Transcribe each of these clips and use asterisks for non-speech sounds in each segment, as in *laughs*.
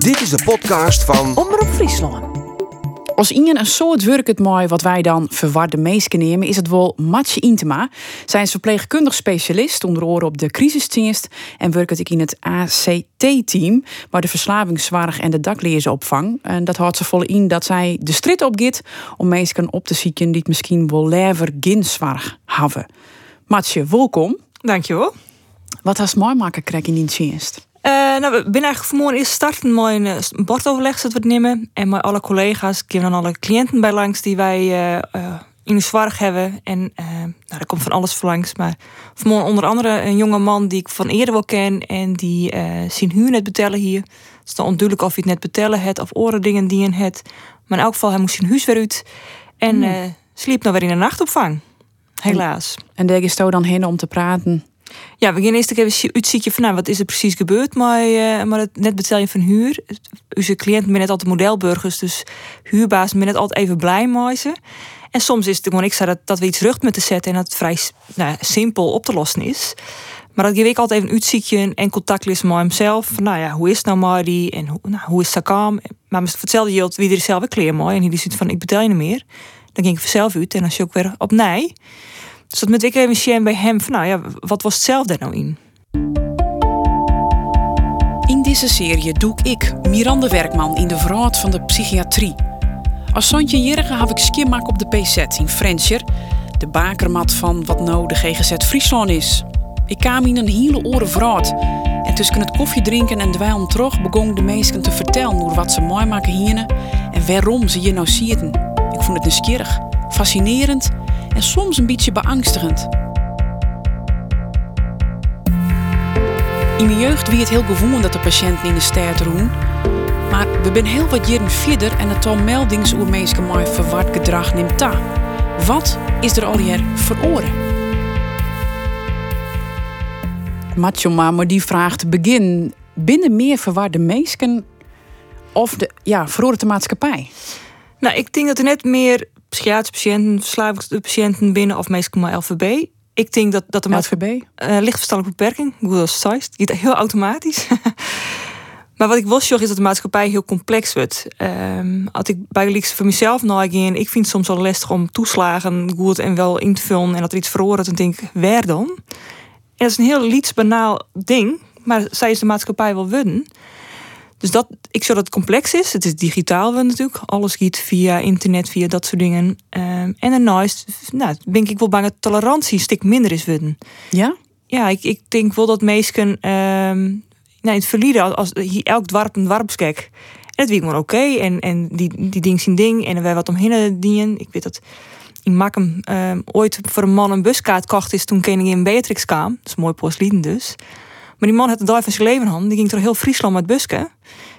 Dit is de podcast van Omroep Friesland. Als Ingen een soort werk het mooi wat wij dan verwarde meesken nemen, is het wel Matje Intema. Zij is verpleegkundig specialist, onder oren op de crisisdienst en werkt ik in het ACT-team, waar de verslavingszorg en de dakleersopvang. En dat houdt ze vol in dat zij de strijd opgiet om meesken op te zieken die het misschien wel lever ginzorg hebben. Matje, welkom. Dankjewel. Wat has mooi maken krijg in die dienst? Uh, nou, we zijn eigenlijk vanmorgen eerst starten met een uh, bordoverleg dat we het nemen. En met alle collega's, ik dan alle cliënten bij langs die wij uh, in de zorg hebben. En nou, daar komt van alles voor langs. Maar vanmorgen onder andere een jonge man die ik van eerder wel ken. En die zien huur net betellen hier. Het is dan onduidelijk of hij het net betellen het of oren dingen die in het. Maar in elk geval, hij moest zijn huis weer uit. En hmm. sliep nou weer in de nachtopvang. Helaas. En, en daar is dan heen om te praten ja, we gaan eerst even uitzieken van nou, wat is er precies gebeurd maar, uh, maar het net betalen van huur. Onze cliënten zijn net altijd modelburgers, dus huurbaas zijn net altijd even blij met ze. En soms is het gewoon, ik zei dat, dat we iets rug moeten zetten en dat het vrij nou, simpel op te lossen is. Maar dat geef ik altijd even uitziekje en contact met hemzelf. Van, nou ja, hoe is nou maar die en hoe, nou, hoe is het kam? Maar hetzelfde geldt wie er zelf een kleer mooi en die ziet van ik betaal je niet meer. Dan ging ik vanzelf uit en als je ook weer op nee. Dus dat met ik even bij hem van, nou ja, wat was hetzelfde nou in? In deze serie doe ik, Miranda Werkman, in de verhaal van de psychiatrie. Als Santje Jerige heb ik skimmak op de PZ in Frencher, de bakermat van wat nou de GGZ Friesland is. Ik kwam in een hele oren vraat. En tussen het koffie drinken en dweilen terug begon de meesten te vertellen hoe wat ze mooi maken hier en waarom ze je nou zitten. Ik vond het nieuwsgierig, fascinerend en soms een beetje beangstigend. In mijn jeugd wie het heel gewoon dat de patiënten in de stad roen. Maar we zijn heel wat jaren verder en het al meldings oer mensen verward gedrag neemt ta. Wat is er al hier veroren? Macho Mama die vraagt begin binnen meer verwarde mensen of de ja, veroren maatschappij? Nou, ik denk dat er net meer psychiatrische patiënten, verslavingspatiënten binnen of meestal maar LVB. Ik denk dat, dat de LVB? Uh, eh, lichtverstandelijke beperking, Google Size, die heel automatisch. *laughs* maar wat ik wil zeggen is dat de maatschappij heel complex wordt. Um, als ik bij voor mezelf in, ik vind het soms wel lastig om toeslagen goed en wel in te vullen en dat er iets verhoort, dan denk ik, waar dan? En dat is een heel liets banaal ding, maar zij is de maatschappij wel worden. Dus dat, ik zou dat het complex is. Het is digitaal natuurlijk. Alles giet via internet, via dat soort dingen. Um, en daarnaast nou, ben ik wel bang dat tolerantie een stuk minder is worden. Ja? Ja, ik, ik denk wel dat mensen um, nou, in het verleden, als, elk dwarp een dwarpskek. En het wie gewoon oké. En, en die, die ding zien ding. En wij wat omheen dienen. Ik weet dat in Makkum um, ooit voor een man een buskaart kocht is toen koningin Beatrix kwam. Dat is mooi postlieden dus. Maar die man had de dag van zijn leven. Die ging door heel Friesland met busken.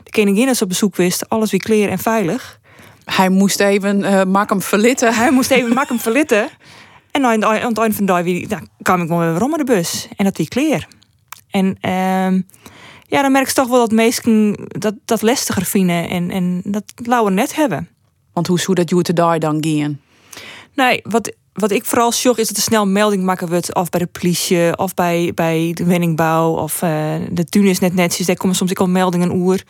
De koningin is op bezoek wist, alles weer kleer en veilig. Hij moest even uh, mak hem verlitten. Hij moest even mak hem verlitten. En aan het eind van de dag nou, kwam ik maar weer om de bus. En dat die kleer. En uh, ja, dan merk je toch wel dat mensen dat, dat lastiger vinden. En, en dat lauwe net hebben. Want hoe zou dat je te daar dan gaan? Nee, wat, wat ik vooral shock is dat er snel melding maken wordt. Of bij de politie, of bij, bij de wenningbouw. Of uh, de tunis net netjes. Daar komen soms ik al meldingen oer.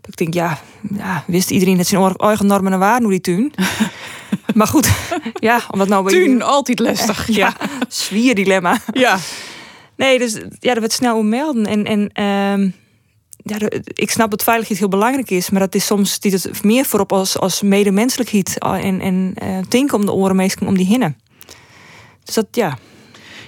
Dat ik denk, ja, ja, wist iedereen dat zijn eigen normen en waarden hoe die tuin. *laughs* maar goed, ja, omdat nou Tuin, altijd lastig. *laughs* ja, zwier dilemma. Ja. Nee, dus ja, dat wordt snel melden. En, en ehm, ja, ik snap dat veiligheid heel belangrijk is, maar dat is soms die het meer voorop als, als medemenselijkheid ah, en, en uh, denken om de oren meestal om die hinnen. Dus dat, ja.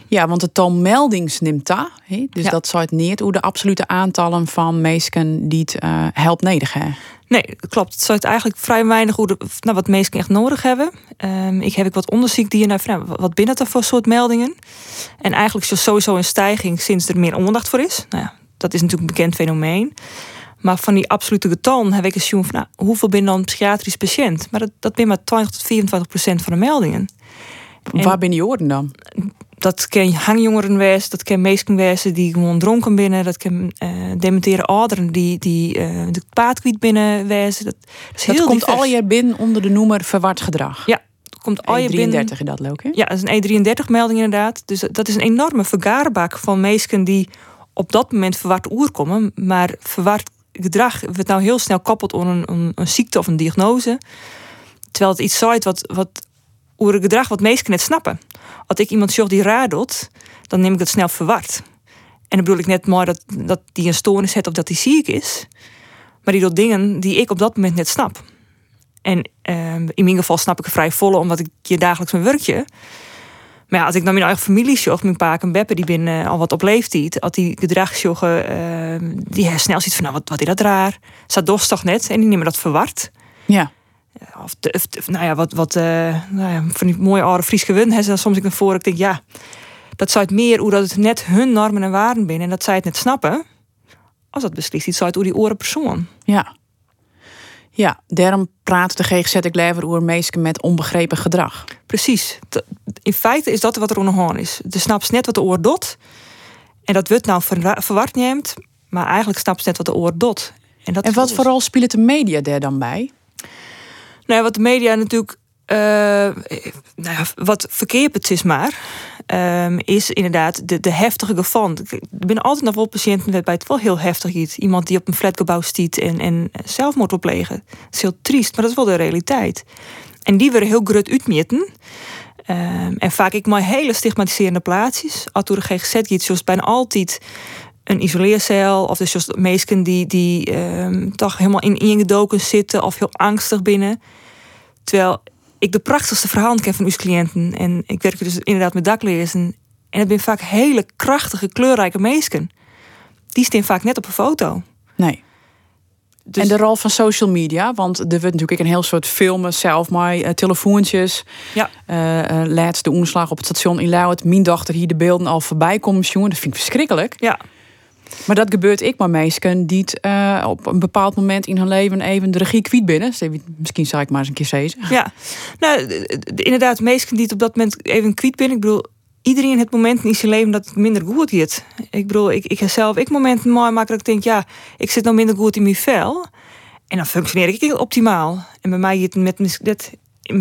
Ja, want het tal meldings neemt daar. Dus dat zou het niet hoe de absolute aantallen van mensen die het uh, help nodig hebben. Nee, klopt. Het zou het eigenlijk vrij weinig hoe de, nou, wat mensen echt nodig hebben. Um, ik heb ik wat onderzoek die je naar nou, wat binnen dat voor soort meldingen. En eigenlijk is sowieso een stijging sinds er meer aandacht voor is. Nou ja, dat is natuurlijk een bekend fenomeen. Maar van die absolute getallen heb ik eens van nou, hoeveel binnen dan een psychiatrisch patiënt? Maar dat, dat ben maar 20 tot 24 procent van de meldingen. Waar ben je oren dan? Dat ken hangjongeren wezen, dat ken meesten wezen die gewoon dronken binnen, dat ken uh, dementeren ouderen die, die uh, de paardkwiet binnen wezen. Dat, dat, dat komt al je binnen onder de noemer verward gedrag. Ja, komt al je binnen. 33 in dat leuk, hè? Ja, dat is een E33 melding inderdaad. Dus dat is een enorme vergaarbak van meesken die op dat moment verward oer komen, maar verward gedrag wordt nou heel snel koppeld aan een, een, een ziekte of een diagnose. Terwijl het iets zegt wat, wat over het gedrag wat meesten net snappen. Als ik iemand zocht die raar doet, dan neem ik dat snel verward. En dan bedoel ik net maar dat, dat die een stoornis heeft of dat die ziek is. Maar die doet dingen die ik op dat moment net snap. En ehm, in mijn geval snap ik er vrij volle, omdat ik je dagelijks mijn werkje. Maar ja, als ik naar mijn eigen familie zocht, mijn pa en Beppe, die binnen uh, al wat op leeftijd, als die gedrag uh, die hersnel ziet van, nou, wat, wat is dat raar? Zat dos toch net? En die nemen dat verward. Ja. Of, of, nou ja, wat, wat uh, nou ja, van die mooie oude Fries gewund hebben dan soms ik naar voren. Ik denk, ja, dat zou het meer hoe dat het net hun normen en waarden binnen en dat zij het net snappen. Als dat beslist iets uit hoe die oren persoon. Ja. Ja, daarom praat de GGZ ik liever over meesten met onbegrepen gedrag. Precies. In feite is dat wat er onderhoorn is. De snapt net wat de oor doet. En dat wordt nou verward neemt. Maar eigenlijk snapt net wat de oor doet. En, dat en wat vooral speelt de media daar dan bij? Nou, wat de media natuurlijk. Uh, nou ja, wat verkeerd is maar. Um, is inderdaad de, de heftige geval. Er zijn altijd nog wel patiënten waarbij het wel heel heftig is. Iemand die op een flatgebouw stiet en, en zelfmoord wil. Dat is heel triest, maar dat is wel de realiteit. En die worden heel grut uitmeten. Um, en vaak ik maar hele stigmatiserende plaatsjes. Als door de GGZ gaat, zoals bijna altijd een isoleercel. Of dus zoals meesten die, die um, toch helemaal in ingedoken zitten of heel angstig binnen. Terwijl ik de prachtigste verhalen ken van uw cliënten. En ik werk dus inderdaad met daklezen. En het zijn vaak hele krachtige, kleurrijke meesken. Die staan vaak net op een foto. Nee. Dus... En de rol van social media, want er wordt natuurlijk een heel soort filmen zelf, maar uh, telefoontjes. Ja. Uh, uh, laatst de omslag op het station in Lauwert. Mijn dochter hier de beelden al voorbij komen, jongen. Dat vind ik verschrikkelijk. Ja. Maar dat gebeurt ik maar meesken die het, uh, op een bepaald moment in hun leven even de regie kwijt binnen. Misschien zou ik maar eens een keer zeggen. Ja, nou inderdaad, meesken die het op dat moment even kwijt binnen. Ik bedoel, iedereen het moment in zijn leven dat het minder goed gaat. Ik bedoel, ik, ik zelf ik momenten mooi maken dat ik denk, ja, ik zit nou minder goed in mijn vel. En dan functioneer ik optimaal. En bij mij het met, met,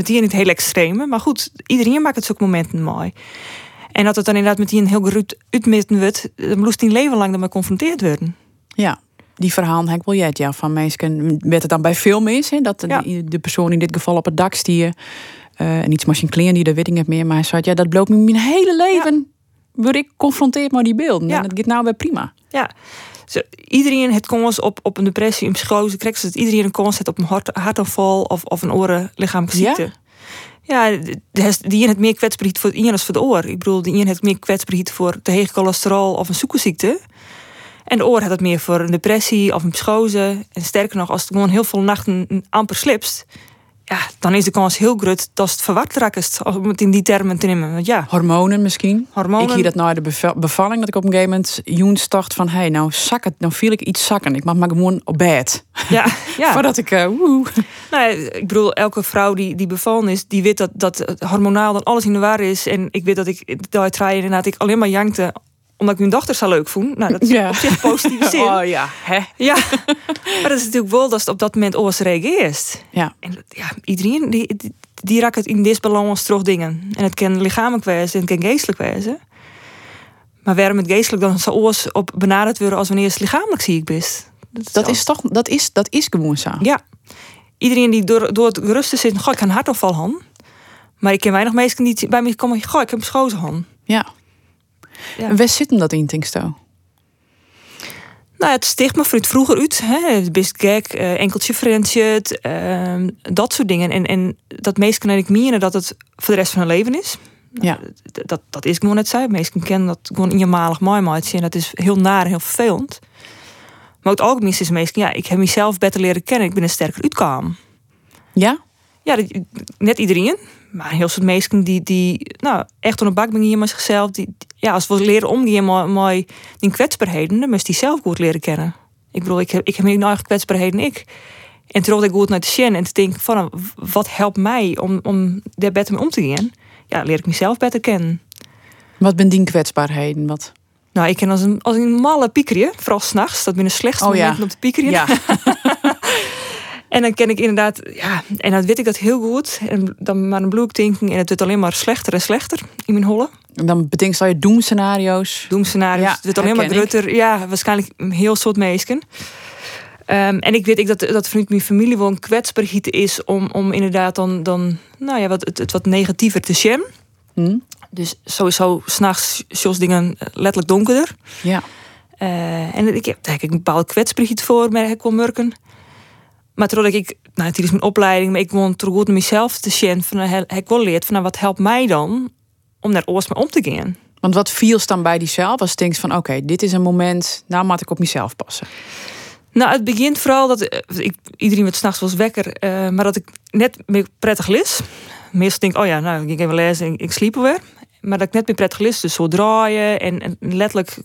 die niet heel extreme. Maar goed, iedereen maakt het zo'n momenten mooi. En dat het dan inderdaad met die een heel geruut uitmeten wordt, dan moest die leven lang ermee geconfronteerd worden. Ja, die verhaal heb wel ja, van mensen. Werd het dan bij film is, hè, dat de, persoon in dit geval op het dak stier. Uh, en iets machine kleren die weet ik niet meer. Maar hij zei, ja, dat bloot me mijn hele leven. Ja. Word ik confronteerd met die beelden. Ja. En dat gaat nou weer prima. Ja. Zo, iedereen het kans op, op een depressie, een psychose, krijgt dat iedereen een kans heeft op een hart, hartaanval of, of een oren lichamelijke ziekte. Ja? Die het meer kwetsbaarheid voor het als voor de oor. Ik bedoel, die het meer kwetsbaarheid voor te hoge cholesterol of een suikerziekte. En de oor had het meer voor een depressie of een psychose. En sterker nog, als het gewoon heel veel nachten amper slipst, ja, dan is de kans heel groot dat het verward raakt, om het in die termen te nemen. Want ja, Hormonen misschien? Hormonen. Ik hier dat nou de bevalling, dat ik op een gegeven moment joens dacht van... hé, hey, nou zak het, nou viel ik iets zakken. Ik mag maar gewoon op bed. Ja, *laughs* ja. Voordat ik, uh. Nou, ik bedoel, elke vrouw die, die bevallen is, die weet dat, dat hormonaal dan alles in de war is. En ik weet dat ik daar traaien inderdaad ik alleen maar jankte omdat ik mijn dochter zo leuk vond. Nou, dat is ja. op zich positieve zin. *laughs* Oh ja, hè? Ja, maar dat is natuurlijk wel dat het op dat moment alles reageert. Ja. En ja, iedereen die, die, die raakt het in disbalans terug dingen. En het kan lichamelijk wezen en het kan geestelijk wezen. Maar waarom het geestelijk dan zo oors op benaderd worden als wanneer het lichamelijk ziek is? Dat is, dat is toch, dat is, dat is gewoon zo. Ja. Iedereen die door, door het rusten zit, goh, ik kan hartafval han. Maar ik ken weinig mensen die bij me komen, goh, ik heb een schozen han. Ja. Ja. En waar zit hem dat in, Tinksto? Nou, het stigma voor het vroeger uit. Hè? Best gek, uh, enkeltje vriendje, uh, dat soort dingen. En, en dat meesten kan ik menen dat het voor de rest van hun leven is. Ja. Dat, dat is gewoon net zei. Meesten kennen dat gewoon in je malig mooi maatje. En dat is heel naar en heel vervelend. Maar het algemeen is meestal, ja, ik heb mezelf beter leren kennen. Ik ben een sterker uitkwam. Ja? Ja, net iedereen. Maar heel soort mensen die, die nou, echt op een bak ben met zichzelf. Die, ja, als we leren omgaan met die kwetsbaarheden, dan moest die zelf goed leren kennen. Ik bedoel, ik heb, ik heb mijn eigen kwetsbaarheden ik. En terug ik goed naar de shen en te denken van, wat helpt mij om, om daar beter mee om te gaan? Ja, leer ik mezelf beter kennen. Wat ben die kwetsbaarheden? Wat? Nou, ik ken als een, als een malle piekerje, vooral s'nachts. Dat ben een slechtste oh, ja. om te piekeren. Ja. *laughs* En dan ken ik inderdaad, ja, en dan weet ik dat heel goed. En dan maar een blue thinking en het wordt alleen maar slechter en slechter in mijn holle. En dan bedenk je doemscenario's. Doemscenario's. Ja, het wordt alleen maar grutter. Ja, waarschijnlijk een heel soort meesken. Ehm, en ik weet ik dat, dat vanuit mijn familie wel een kwetsbaarheid is om, om inderdaad dan, dan nou ja, wat, het, het wat negatiever te zien. Hm? Dus sowieso s'nachts zoals dingen letterlijk donkerder. Ja. Eh, en ik heb daar heb ik een bepaalde kwetsbaarheid voor, maar ik wel merken. Maar terwijl ik, nou, het is mijn opleiding, maar ik terug goed mezelf te zien. Van, eh, ik wel leerd van, nou, wat helpt mij dan om naar oors mee om te gaan? Want wat viel dan bij diezelf als je denkt van oké, dit is een moment, nou moet ik op mezelf passen. Nou, het begint vooral dat eh, ik, iedereen werd s'nachts was wekker, eh, maar dat ik net meer prettig lis. Meestal denk ik, oh ja, nou, ik even lezen en ik sliep weer. Maar dat ik net meer prettig lis, dus zo draaien en, en letterlijk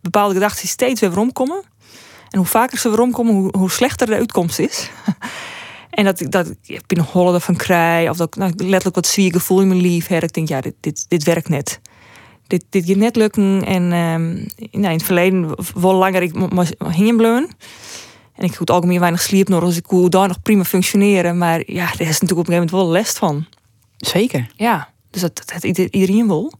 bepaalde gedachten steeds weer rondkomen. En hoe vaker ze weer rondkomen, hoe, hoe slechter de uitkomst is. *laughs* en dat ik dat ik ben hollen van krijg, of dat ik nou, letterlijk wat zwier gevoel in mijn lief heb. Ik denk, ja, dit, dit, dit werkt net. Dit, dit gaat net lukken. En ehm, nou, in het verleden wel langer ik hingen bleun. En ik goed algemeen weinig sliep nog, dus ik kon daar nog prima functioneren. Maar ja, daar is natuurlijk op een gegeven moment wel last van. Zeker. Ja, dus dat, dat, dat iedereen wil.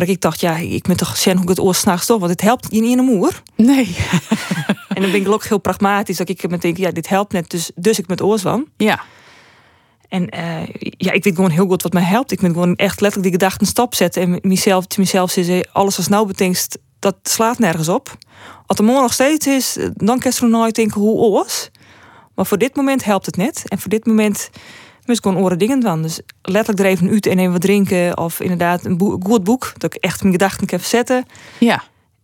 Maar ik dacht, ja, ik moet toch zien hoe ik het oor s'nachts toch, want het helpt je niet in een moer. Nee. *laughs* en dan ben ik ook heel pragmatisch, dat ik met denk, ja, dit helpt net, dus, dus ik met oors van. Ja. En uh, ja, ik weet gewoon heel goed wat mij helpt. Ik moet gewoon echt letterlijk die gedachten stap zetten en mezelf, te mezelf zeggen, alles als nou bedenkt, dat slaat nergens op. Als de morgen nog steeds is, dan kan je nooit denken hoe oors. Maar voor dit moment helpt het net. En voor dit moment ik gewoon oren dingen van. Dus letterlijk er even uit en even wat drinken. Of inderdaad een goed boek. Dat ik echt mijn gedachten kan verzetten. Ja.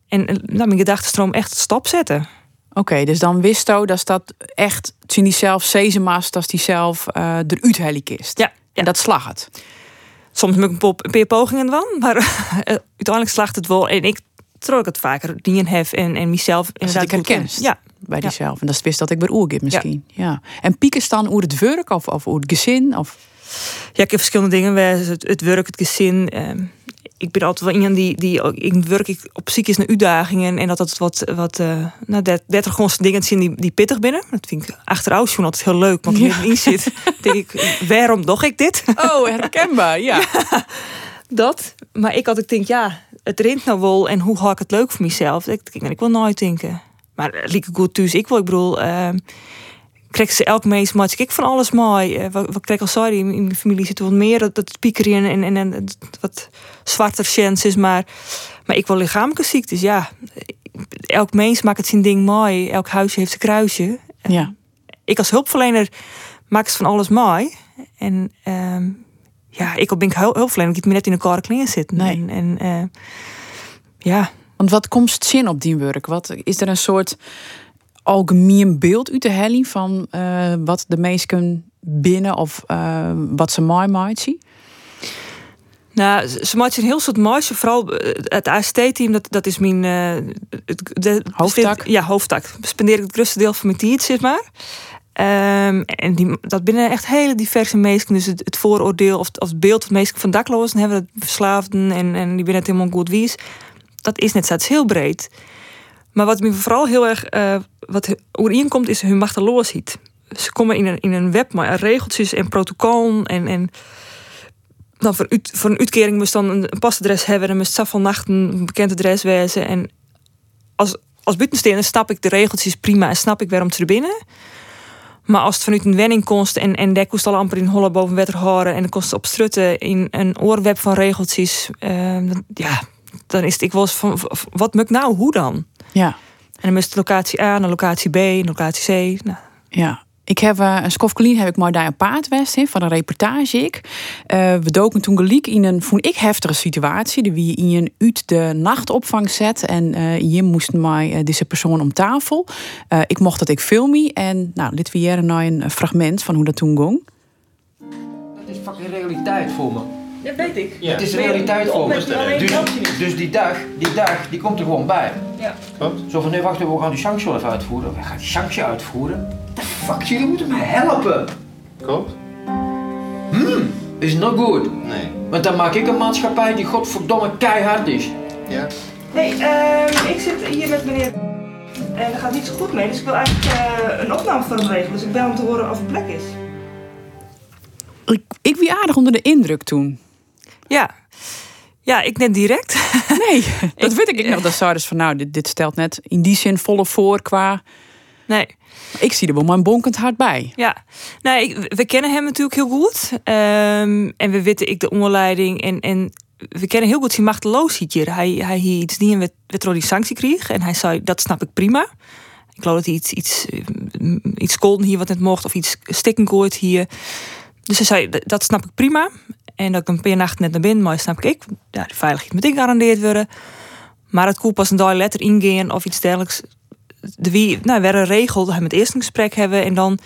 En nou, mijn gedachtenstroom echt stap zetten. Oké, dus dan wist je dat dat echt zien die zelf sezema's, dat die zelf uh, eruit helikist. Ja, ja. En dat slag het. Soms heb ik een paar pogingen van, maar *laughs* uiteindelijk slaagt het wel. En ik trouw ik het vaker die in hef en, en mezelf inderdaad herkenst. Ja, bij diezelf. En dat is wist dat ik bij oer misschien. Ja. En pieken staan hoe het werk of, of hoe het gezin? Of... Ja, ik heb verschillende dingen. Het, het werk, het gezin. Ehm, ik ben altijd wel iemand die, die ik werk ik op ziek is naar uitdagingen en dat dat wat, wat uh, nou, dat, dat er gewoon dingen zien die, die pittig binnen. Dat vind ik achteraf gewoon altijd heel leuk, want ja. in zit, denk ik, waarom doe ik dit? Oh, herkenbaar, ja. ja. *laughs* Dat, maar ik had ik denk, ja, het rint nou wel en hoe ga ik het leuk voor mezelf? Ik, ik, ik wil nooit denken. Maar uh, lieke goed thuis, ik wil, ik bedoel, uh, krijg ze elk meest maar ik van alles mooi. Uh, wat, wat krijg al sorry, in mijn familie zit wat meer dat, dat piekeren en, en, en wat zwarter chance is, maar, maar ik wil lichamelijke ziektes, ja. Elk mens maakt het zijn ding mooi, elk huisje heeft zijn kruisje. Ja. Ik als hulpverlener maak het van alles mooi. En uh, ja, ik ben hulpverlener, ik me net in elkaar kleren zitten. Nee. En, en uh, ja. Want wat komt zin op die werk? Wat is er een soort algemeen beeld uit de helling van uh, wat de meesten binnen of uh, wat ze mooi maakt zien? Nou, ze maakt een heel soort moois. Vooral het AST-team, dat, dat is mijn... Uh, het, de, hoofdtak? Ja, hoofdtak. Spendeer ik het grootste deel van mijn tijd, zeg maar. Um, en die, dat binnen echt hele diverse mensen. Dus het, vooroordeel of, het beeld van mensen van daklozen hebben, verslaafden en, en die binnen het helemaal goed wies. Dat is net steeds heel breed. Maar wat me vooral heel erg uh, wat komt, is hun machteloosheid. Ze komen in een, in een web maar regeltjes en protocollen en, en dan voor, een uitkering moest dan een, pasadres hebben. Dan moest zoveel nachten een bekend adres wezen. En als, als buitenstaander snap ik de regeltjes prima en snap ik waarom te binnen. Maar als het vanuit een wenning kost en, en dat kost al amper in holle boven wetter horen en dan kost op strutten in een oorweb van regeltjes, uh, ja, dan is het ik eens van wat moet nou, hoe dan? Ja. En dan moest de locatie A naar locatie B, locatie C. Nou. Ja. Ik heb uh, een skofkelien heb ik maar daar een paard west van een reportage ik. Uh, we doken toen gelijk in een vond ik heftige situatie, die wie in een uit de nachtopvang zet en uh, je moest mij deze persoon om tafel. ik mocht dat ik filmie en nou dit weer naar een fragment van hoe dat toen ging. Dat is fucking realiteit voor me. Dat weet ik. Ja. Het is realiteit voor me. Dus, dus die dag, die dag, die komt er gewoon bij. Ja. Klopt. Zo van, nee, wacht even, we gaan die sanctie wel even uitvoeren. We gaan die sanctie uitvoeren? The fuck, jullie moeten me helpen. Klopt. Hmm, is not good. Nee. Want dan maak ik een maatschappij die godverdomme keihard is. Ja. Nee, uh, ik zit hier met meneer... En dat gaat niet zo goed mee, dus ik wil eigenlijk uh, een opname voor hem regelen. Dus ik bel hem te horen of het plek is. Ik, ik wie aardig onder de indruk toen. Ja. Ja, ik net direct. *laughs* Nee, dat weet ik, ik nog. Dat zou dus van, nou, dit, dit stelt net in die zin volle voor qua Nee. Ik zie er wel mijn bonkend hart bij. Ja, nee, ik, we kennen hem natuurlijk heel goed. Ehm, en we weten ik de onderleiding. En, en we kennen heel goed zijn machteloosheid hier. Hij, hij hier iets die een wet die sanctie kreeg. En hij zei, dat snap ik prima. Ik geloof dat hij iets, iets, iets kolden hier wat net mocht. Of iets stikken gooit hier. Dus hij zei, dat snap ik prima. En dat ik een paar nacht net naar binnen, maar snap ik. Ja, de veiligheid moet gegarandeerd worden. Maar het koel pas een dag letter ingaan of iets dergelijks. De wie, nou, weer een regel dat we het eerst een gesprek hebben en dan.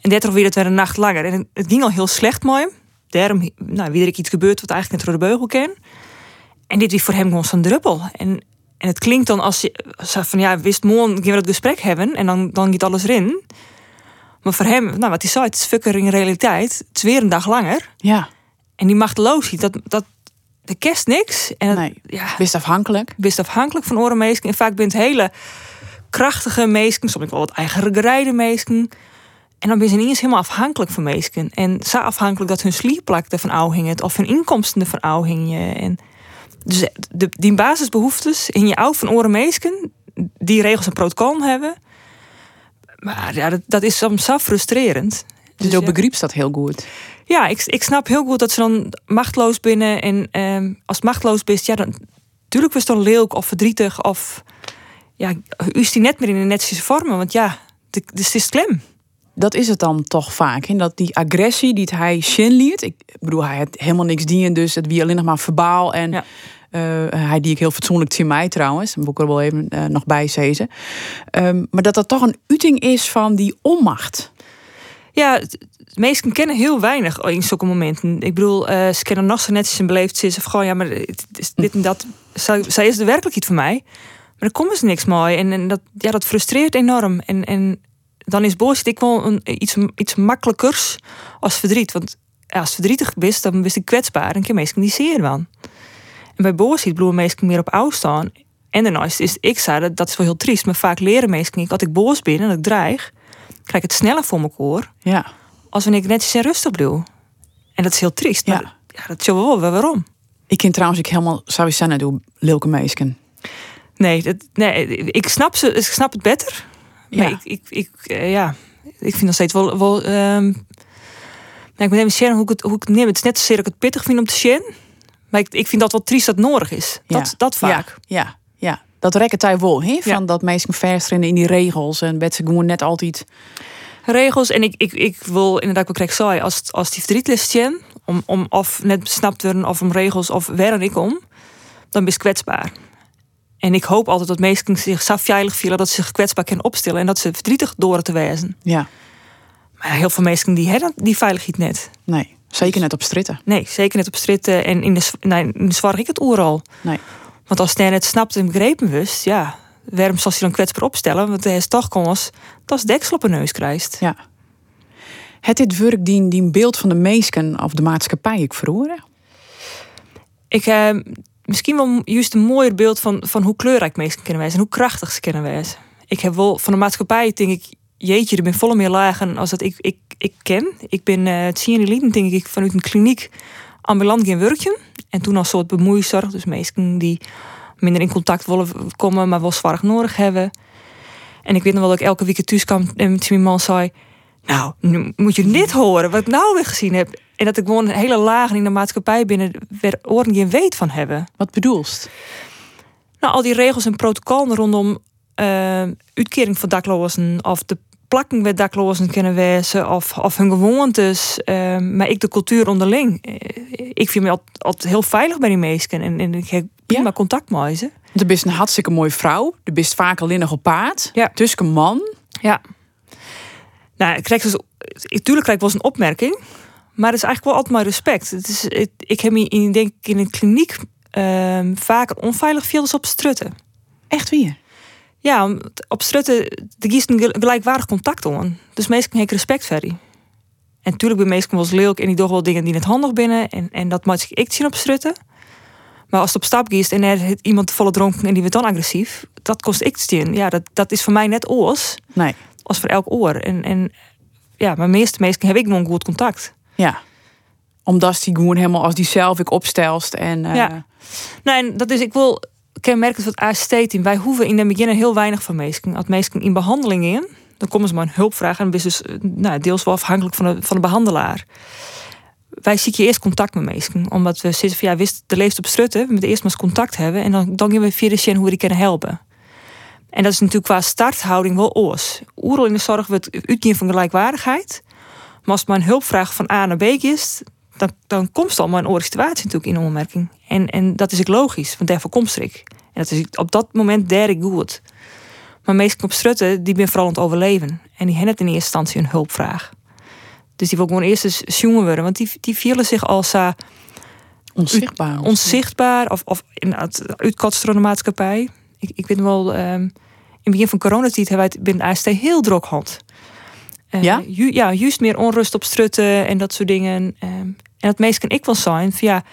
En dit weer het weer een nacht langer. En het ging al heel slecht hem. Daarom, nou, wie er iets gebeurt wat eigenlijk net door de beugel ken. En dit is voor hem gewoon zo'n druppel. En, en het klinkt dan als je van ja, wist morgen gaan we het gesprek hebben en dan, dan gaat alles erin. Maar voor hem, nou wat hij zei, het is fucker in realiteit. Het is weer een dag langer. Ja. En die machteloosheid, dat, dat, de kerst niks. En nee, ja, best afhankelijk. Best afhankelijk van orenmeesken. En vaak bent hele krachtige meesken, soms wel wat eigen gereide meesken. En dan ben ze niet eens helemaal afhankelijk van meesken. En zo afhankelijk dat hun slierplak ervan hingen of hun inkomsten ervan hingen. En dus de, die basisbehoeftes in je oud van orenmeesken, die regels en protocol hebben. Maar ja, dat, dat is soms zo frustrerend. Dus, dus begrijpt dat heel goed. Ja, ik, ik snap heel goed dat ze dan machteloos binnen. En ehm, als machteloos bent, ja, dan natuurlijk was dan leuk of verdrietig. Of ja, u is die net meer in de netjes vormen. Want ja, dus het is klem. Dat is het dan toch vaak. En dat die agressie die hij liet. Ik bedoel, hij had helemaal niks dienen. Dus het wie alleen nog maar verbaal. En ja. Uh, hij die ik heel fatsoenlijk zie mij trouwens. Moet ik er wel even uh, nog bij zezen. Um, maar dat dat toch een uiting is van die onmacht. Ja, de meesten kennen heel weinig in zulke momenten. Ik bedoel, uh, ze kennen nog zo netjes en beleefd is. Of gewoon, ja, maar dit en dat. Zij, is de werkelijkheid voor mij. Maar er komt dus niks mooi. En, en dat, ja, dat frustreert enorm. En, en dan is boos ik wel een, iets, iets makkelijkers als verdriet. Want als verdrietig bent, dan ben ik kwetsbaar. En kan meestal niet zeer van. En bij boosheid bloeien meestal meer op afstaan. En daarnaast is ik zei dat, dat is wel heel triest. Maar vaak leren meestal niet. Als ik boos ben en ik dreig, krijg ik het sneller voor mijn koor. Ja als wanneer ik netjes en rustig doe. En dat is heel triest. Maar ja. ja dat is wel waarom. Ik ken trouwens ik helemaal naar doe Lilke Meesken. Nee, dat, nee, ik snap ze, ik snap het beter. Maar ja. ik, ik, ik uh, ja, ik vind nog steeds wel. wel um, nou, ik moet even hoe ik het, hoe ik het neem. Het is net zozeer dat ik het pittig vind om te sharen. Maar ik, ik vind dat wel triest dat nodig is. Ja. Dat, dat vaak. Ja, ja, ja. Dat rekken hij wel. He? Van dat mensen versteren in die regels. En bed ze gewoon net altijd regels. En ik, ik, ik wil inderdaad krijg saai als, als die verdrietlist om, om of net besnapt worden of om regels of waar ik om, dan ben je kwetsbaar. En ik hoop altijd dat mensen zich zo veilig voelen dat ze zich kwetsbaar kunnen opstellen en dat ze verdrietig door te wijzen. Ja. Maar heel veel mensen die hebben die veiligheid net. Nee, zeker net op stritten. Nee, zeker net op stritten en in de, nee, in de zwaar ik het oeral. Nee. Want als hij het snapt en begrepen wist, ja, waarom zal hij dan kwetsbaar opstellen? Want hij is toch kans dat is deksel op een neus krijgt. Ja. Het dit werk die, die beeld van de meesken of de maatschappij ik verhoren? Ik heb eh, misschien wel juist een mooier beeld van, van hoe kleurrijk meesken kunnen wijzen en hoe krachtig ze kunnen wijzen. Ik heb wel van de maatschappij, denk ik, jeetje, er ben volle meer lagen als dat ik, ik, ik ken. Ik ben uh, het zien denk ik, vanuit een kliniek ambulant geen werkje. En toen als soort bemoeizorg, dus meesken die minder in contact willen komen, maar wel zwaar nodig hebben. En ik weet nog wel dat ik elke week thuis kwam en mijn man zei... Nou, nu moet je dit horen, wat ik nou weer gezien heb. En dat ik gewoon een hele lagen in de maatschappij binnen... waar oren geen weet van hebben. Wat bedoelst? Nou, al die regels en protocollen rondom uh, uitkering van daklozen... of de plakking met daklozen kunnen wezen... of, of hun gewoontes, uh, maar ik de cultuur onderling. Eh, ik vind me altijd, altijd heel veilig bij die meesten. En, en ik heb prima contact met ze. Je bent een hartstikke mooie vrouw. Je bent vaak alleen nog op paard. Ja. Tussen een man. Ja. Nou, ik krijg dus, natuurlijk krijg ik wel eens een opmerking. Maar het is eigenlijk wel altijd mijn respect. Het is, ik heb me in, denk ik in een kliniek uh, vaker onveilig veel op strutten. Echt weer? Ja, op strutten, de gießen gelijkwaardig contact om. Dus meestal heb ik respect voor die. En natuurlijk ben meestal wel eens leuk en die toch wel dingen die net handig binnen. En, en dat moet ik zien op strutten. Maar als het op stap gaat en er iemand volle dronken en die wordt dan agressief, dat kost ik te Ja, dat, dat is voor mij net oors. Nee. Als voor elk oor. En, en ja, maar meeste mensen heb ik gewoon goed contact. Ja. Omdat die gewoon helemaal als die zelf ik opstelst. En, uh... Ja. Nee, dat is, ik wil kenmerken wat AST in. Wij hoeven in de begin heel weinig van mensen. Als mensen in behandeling in, Dan komen ze maar een hulp vragen en dan dus eh, nou, deels wel afhankelijk van de, van de behandelaar. Wij zoeken eerst contact met mensen, omdat we zitten van ja, wist, de leeft op strutten, we moeten eerst maar eens contact hebben en dan, dan gaan we via de hoe we die kunnen helpen. En dat is natuurlijk qua starthouding wel oors. Oeral in de zorg wordt van gelijkwaardigheid. Maar als het maar een hulpvraag van A naar B is, dan, dan komt al maar een oorlog situatie natuurlijk in onmerking. En, en dat is ook logisch, want daarvoor komt ik. En dat is op dat moment derde goed. Maar meestal op strutten, die ben vooral aan het overleven. En die hebben het in eerste instantie een hulpvraag. Dus die wil gewoon eerst eens jongen worden. Want die, die vielen zich als uh, onzichtbaar. onzichtbaar of, of in het de maatschappij. Ik, ik weet wel, um, in het begin van coronatijd hebben wij het binnen AST heel druk gehad. Uh, ja? Ju, ja, juist meer onrust op strutten en dat soort dingen. Um, en het meest kan ik wel zijn van ja,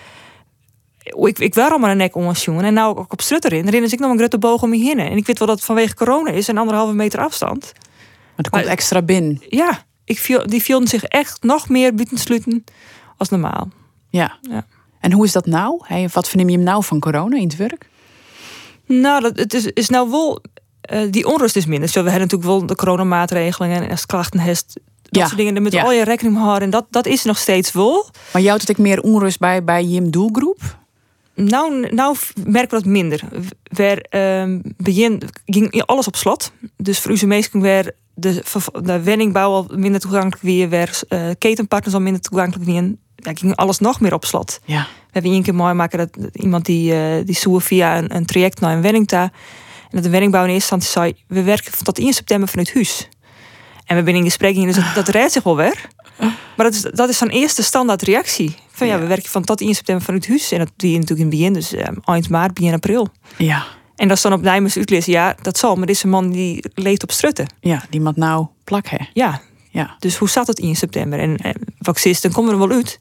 ik, ik wil allemaal een nek om jongen. En nou ook op strutter in. Erin is ik nog een grote boog om me heen. En ik weet wel dat het vanwege corona is en anderhalve meter afstand. Maar er komt maar, extra binnen. Ja, ik viel, die vielen zich echt nog meer buitensluiten als normaal. Ja. ja. En hoe is dat nou? Hey, wat verneem je hem nou van corona in het werk? Nou, dat, het is, is nou wel... Uh, die onrust is minder. Zo, we hebben natuurlijk wel de coronamaatregelen en als klachten heeft dat ja. soort dingen. Daar moet ja. al je rekening mee houden. En dat, dat is nog steeds wel. Maar jou had ik meer onrust bij, bij je doelgroep? Nou, nou merken we dat minder. Waar um, begin ging alles op slot. Dus voor onze meesten weer de, de wenningbouw al minder toegankelijk weer, weer uh, ketenpartners al minder toegankelijk weer. Ja, ging alles nog meer op slot. Ja. We hebben één keer mooi maken dat iemand die, uh, die via een, een, traject naar een wenning daar. En dat de wenningbouw in eerste instantie zei: we werken tot 1 september vanuit huis. En we zijn in gesprek, dus dat, dat redt zich wel weer. Maar dat is, dat is zo'n eerste standaard reactie. Van ja, ja, we werken van tot 1 september vanuit huis. En dat doe je natuurlijk in het begin, dus um, eind maart, begin april. Ja. En dat is dan op Nijmers uitlezen. Ja, dat zal. Maar deze man die leeft op strutten. Ja, die moet nou plak, hè? Ja. ja. Dus hoe staat het 1 september? En, en dan komen we er wel uit.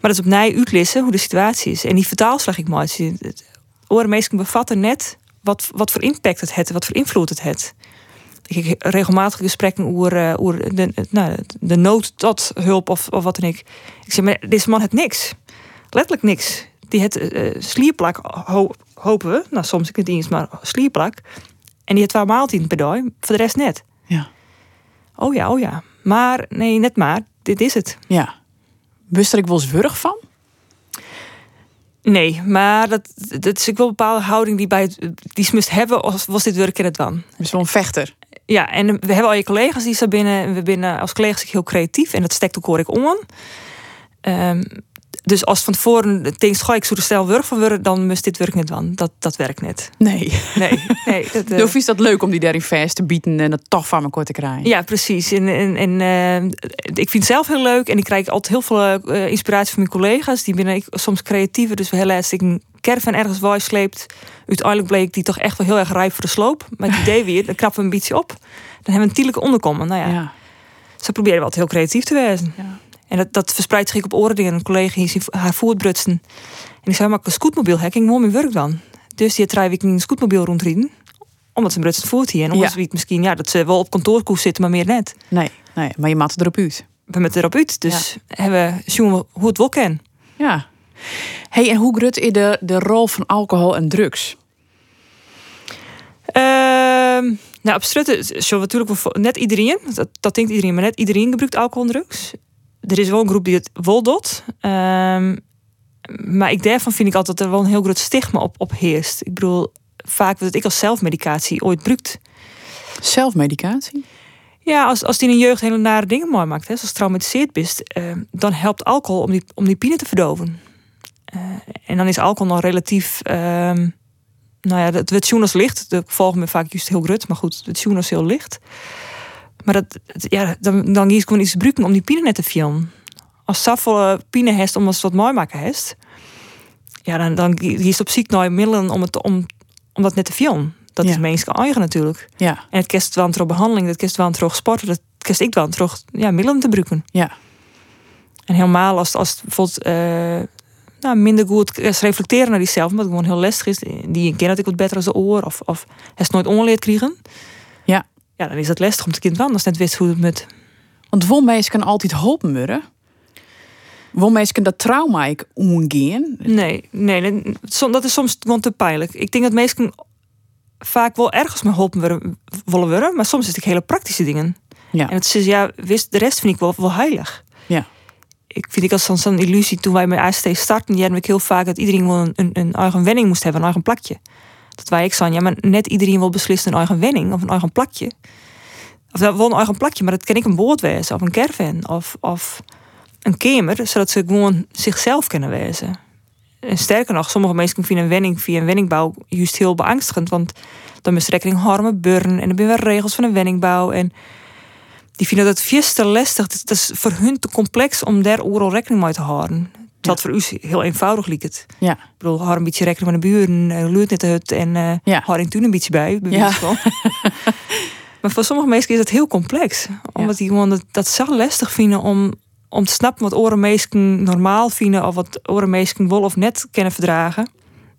Maar dat is op Nij uitlezen hoe de situatie is. En die vertaalslag ik maar. Meestal bevatten net wat, wat voor impact het heeft, wat voor invloed het heeft. Ik heb regelmatig gesprekken over, over de, nou, de nood tot hulp of, of wat dan ik. Ik zeg, maar deze man heeft niks. Letterlijk niks. Die het uh, slierplak, ho hopen we. Nou, soms ik het eens, maar slierplak. En die heeft twee maaltijden per dag. Voor de rest net. Ja. Oh ja, oh ja. Maar, nee, net maar. Dit is het. Ja. Wist er ik wel eens wurg van? Nee, maar dat, dat is ook wel een bepaalde houding die bij het, die ze moest hebben als was dit werk in het dan. Dus wel een vechter. Ja, en we hebben al je collega's die staan binnen. We binnen als collega's heel creatief en dat stekt ook hoor ik om. Um, dus als van tevoren denkt, ga ik zo de stijl werk van worden, dan moest dit werk niet van. Dat, dat werkt niet. Nee. Nee. nee *laughs* dat, uh... Of is dat leuk om die daarin vast te bieden en het toch van me kort te krijgen? Ja, precies. En, en, en uh, ik vind het zelf heel leuk en ik krijg altijd heel veel uh, inspiratie van mijn collega's. Die ben ik soms creatiever, dus heel ik een caravan ergens waar sleept. Uiteindelijk bleek die toch echt wel heel erg rijp voor de sloop. Maar het *laughs* idee weer, dan krappen we een beetje op. Dan hebben we een tielijke onderkomen. Nou ja, ja. ze proberen wel heel creatief te wezen. Ja. En dat, dat verspreidt zich op oren dingen. Een collega hier haar voortbrutsen. En ik zei, maar een scootmobiel hacking, mooi mijn werk dan. Dus die drie weken een scootmobiel rondrijden. Omdat ze een brutsen voert hier. En omdat ja. misschien, ja, dat ze wel op kantoorkoers zitten, maar meer net. Nee, nee maar je maakt erop uit. We met erop uit. Dus ja. hebben we zien hoe het wel kan. Ja. Hey, en hoe grut is de, de rol van alcohol en drugs? Uh, nou, op strutten, zo natuurlijk net iedereen, dat, dat denkt iedereen, maar net iedereen gebruikt alcohol en drugs. Er is wel een groep die het wel doet. Um, maar ik daarvan vind ik altijd dat er wel een heel groot stigma op, op heerst. Ik bedoel, vaak wordt ik als zelfmedicatie ooit gebruikt. Zelfmedicatie? Ja, als, als die in een jeugd hele nare dingen mooi maakt, hè, zoals traumatiseerd bent, uh, dan helpt alcohol om die, om die pine te verdoven. Uh, en dan is alcohol nog relatief. Uh, nou ja, het werd als licht. De volgen me vaak juist heel grut, maar goed, het is heel licht. Maar dat, ja, dan, dan is gewoon iets gebruiken om die pine net te filmen. Als Saffel pine heeft om wat mooi maken heeft, ja, dan, dan is op ziek naar middelen om, het, om, om dat net te filmen. Dat ja. is menselijk eigen natuurlijk. Ja. En het kerst wel terug behandeling, dat kerst wel terug sporten, dat kerst ik wel terug ja, middelen te gebruiken. Ja. En helemaal als, als het bijvoorbeeld uh, nou, minder goed reflecteren naar diezelf, omdat het gewoon heel lastig is. Die ken dat ik wat beter als de oor, of, of het nooit onleerd krijgen. Ja. Dan is dat lastig om het kind anders net wist hoe het met. Want wolmeis kan altijd helpen worden. Wolmeis kan dat trauma ik omgaan. Nee, nee, dat is soms gewoon te pijnlijk. Ik denk dat mensen vaak wel ergens me geholpen worden, willen worden, maar soms is het hele praktische dingen. Ja. En het is ja, wist, de rest vind ik wel, wel heilig. Ja. Ik vind ik als dan zo'n illusie toen wij met AST starten, die hadden ik heel vaak dat iedereen wel een, een, een eigen wenning moest hebben, een eigen plakje. Dat wij ik zei, ja, maar net iedereen wil beslissen een eigen wenning of een eigen plakje. Of dat wel een eigen plakje, maar dat kan ik een boord wezen of een caravan of, of een kamer, zodat ze gewoon zichzelf kunnen wezen. En sterker nog, sommige mensen vinden een wenning via een wenningbouw juist heel beangstigend. Want dan is rekening harmen, burn en dan ben weer regels van een wenningbouw. En die vinden dat veel te lastig. Dat is voor hun te complex om daar overal rekening mee te houden. Terwijl voor u heel eenvoudig liep het. Ja. Ik bedoel, hou een beetje rekening met de buren, uh, luurt net de hut en uh, Ja. in toen een beetje bij. bij Ja. *laughs* maar voor sommige mensen is het heel complex. Omdat die gewoon dat, dat zo lastig vinden om, om te snappen wat oren mensen normaal vinden of wat oren mensen wel of net kunnen verdragen.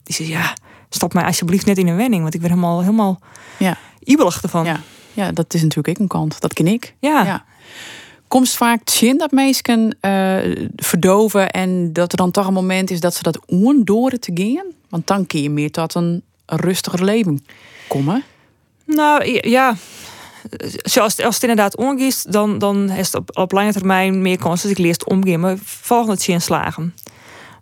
Die zeggen, ja, stop mij alsjeblieft net in een wenning, want ik ben helemaal, helemaal Ja. ibelig ervan. Ja. ja, dat is natuurlijk ook een kant. Dat ken ik. Ja. Ja. Komst vaak zien dat mensen eh, verdoven en dat er dan toch een moment is dat ze dat ondoren te gaan? Want dan kun je meer tot een rustiger leven komen. Nou ja. Zoals als het inderdaad omgeeft, dan, dan is het op, lange termijn meer kans dat ik leer te omgaan. Maar volgende het slagen.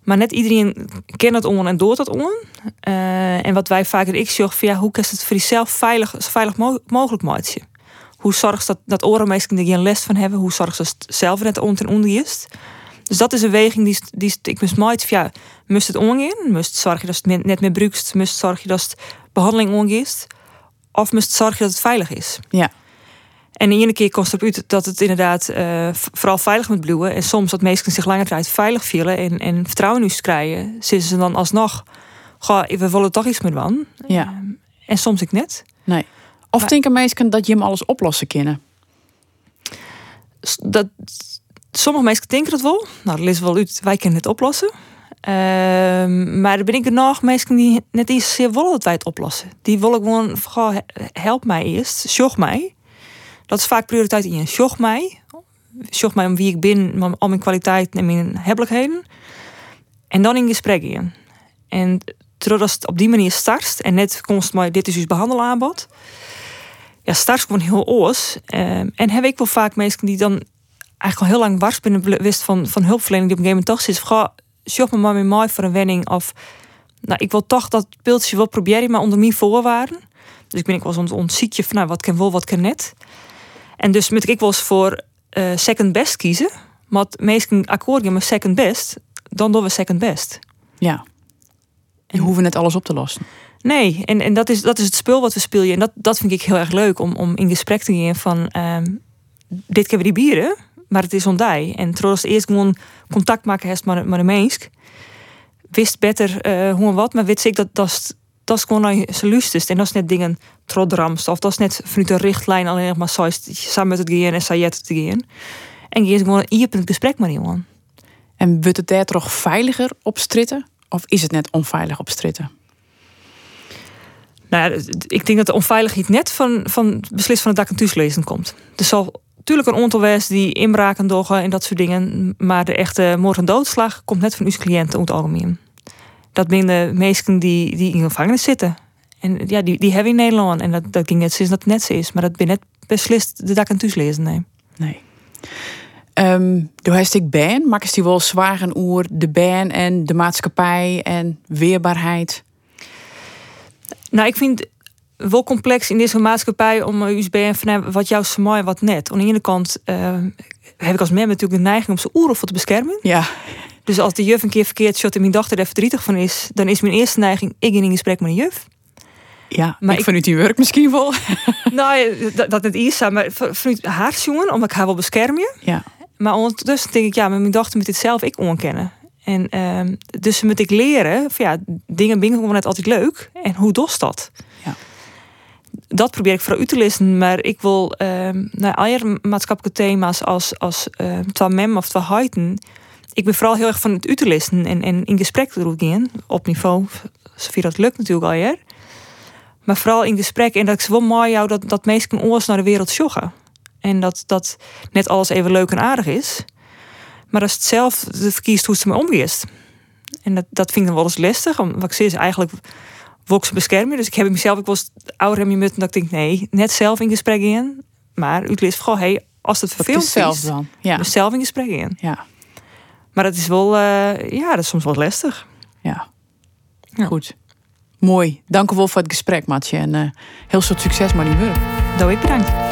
Maar net iedereen kent het on en doet dat on. Eh, en wat wij vaak in ik van ja, hoe kan het voor jezelf veilig, zo veilig mo- mogelijk maken? Hoe zorg je dat, dat orenmeesten er geen les van hebben? Hoe zorg je dat het zelf net on en onder is? Dus dat is een weging die, die ik moest van Ja, moest het omgaan? Moest zorg je dat het net meer bruikst? Moest zorg je dat het behandeling omgeeft? Of moest zorgen dat het veilig is? Ja. En de ene keer komt het uit dat het inderdaad eh, vooral veilig moet bloeien. En soms dat mensen zich langer tijd veilig vielen en, en vertrouwen ons krijgen. Zitten ze dan alsnog, goh, we willen toch iets met wan. Ja. En soms ik net. Nee. Of denken mensen dat je hem alles oplossen kunnen? S- Dat, sommige mensen denken dat wel. Nou, dat is wel uit, wij kunnen het oplossen. Ehm, maar er ben ik er nog mensen die net niet zozeer willen dat wij het oplossen. Die willen gewoon, goh, he- help mij eerst, zorg mij. Dat is vaak prioriteit in je. Zorg mij. Zorg mij om wie ik ben, om al mijn kwaliteiten en mijn hebbelijkheden. En dan in gesprek in. En terwijl het op die manier start en net komt maar dit is uw behandelaanbod. Ja, start gewoon heel oors. Ehm, en heb ik wel vaak mensen die dan eigenlijk al heel lang wars binnen wist van, van hulpverlening die op een gegeven moment toch zit. van, zorg me maar met mij voor een wenning. Of nou, ik wil toch dat pilsje wel proberen, maar onder mijn voorwaarden. Dus ik ben ik wel zo'n ontziekje van nou, wat kan wel, wat kan net. En dus moet ik wel eens voor eh, second best kiezen. Maar het meesten akkoord met second best, dan doen we second best. Ja. Je hoeven net alles op te lossen. Nee, en, en dat, is, dat is het spel wat we spelen. En dat, dat vind ik heel erg leuk om, om in gesprek te gaan van... ehm, dit we die bieren, maar het is ondij. En als eerst gewoon contact maken met, met een mens... wist beter eh, hoe en wat, maar weet ik dat dat dat gewoon zijn lust En dat is net dingen trodramst. Of dat is net vanuit een richtlijn alleen nog maar zo is het samen met het gaan en sajet te gaan. En je is gewoon hier gesprek met iemand. En wordt het daar toch veiliger op stritten? Of is het net onveilig op stritten? Nou ja, ik denk dat de onveiligheid net van, van beslist van het dak- en thuislezen komt. Er zal natuurlijk een wees die inbraken doggen en dat soort dingen. Maar de echte moord en doodslag komt net van uw cliënten over het algemeen. Dat zijn de meesten die, die in gevangenis zitten. En ja, die, die hebben in Nederland. En dat, dat ging net sinds dat het net zo is. Maar dat ben net beslist de dak- en thuislezen, nee. Nee. Door hij ik ban, is die wel zwaar oer de ban en de maatschappij en weerbaarheid. Nou, ik vind het wel complex in deze maatschappij om een USB van wat jou is mooi en wat net. Aan de ene kant eh, heb ik als mem natuurlijk de neiging om zijn voor te beschermen. Ja, Dus als de juf een keer verkeerd shot en mijn dochter er verdrietig van is, dan is mijn eerste neiging ik in gesprek met een juf. ja. Maar ik, vanuit die werk misschien wel. nou, ja, dat, dat het is, maar vanuit haar jongen, omdat ik haar wil beschermen. Ja, Maar ondertussen denk ik, ja, mijn dochter moet dit zelf ik onkennen. En ehm, dus moet ik leren, van ja, dingen ben gewoon net altijd leuk. En hoe dost dat? Ja. Dat probeer ik vooral uit te lezen, maar ik wil ehm naar alle maatschappelijke thema's als, als twa mem of twa. Ik ben vooral heel erg van het uit te lezen en, en in gesprek te gaan, op niveau, zover dat lukt natuurlijk al ja. Maar vooral in gesprek en dat ik wel mooi jou dat, dat mensen oors naar de wereld joggen. En dat, dat net alles even leuk en aardig is. Maar als het zelf verkiest hoe ze me omgeest. En dat, dat vind ik dan wel eens lastig. Wat ik is eigenlijk wil ze beschermen. Dus ik heb mezelf ik was ouder en moeten dat ik denk nee, net zelf in gesprek in. Maar u leest vooral hey, als het vervelend is, zelf dan. Ja. dus zelf in gesprek in. Ja. Maar dat is wel, eh, ja, dat is soms wel lastig. Ja. Ja. Goed. Mooi. Dank u wel voor het gesprek, Matje. En eh, heel veel succes met die werk. Doe ik bedankt.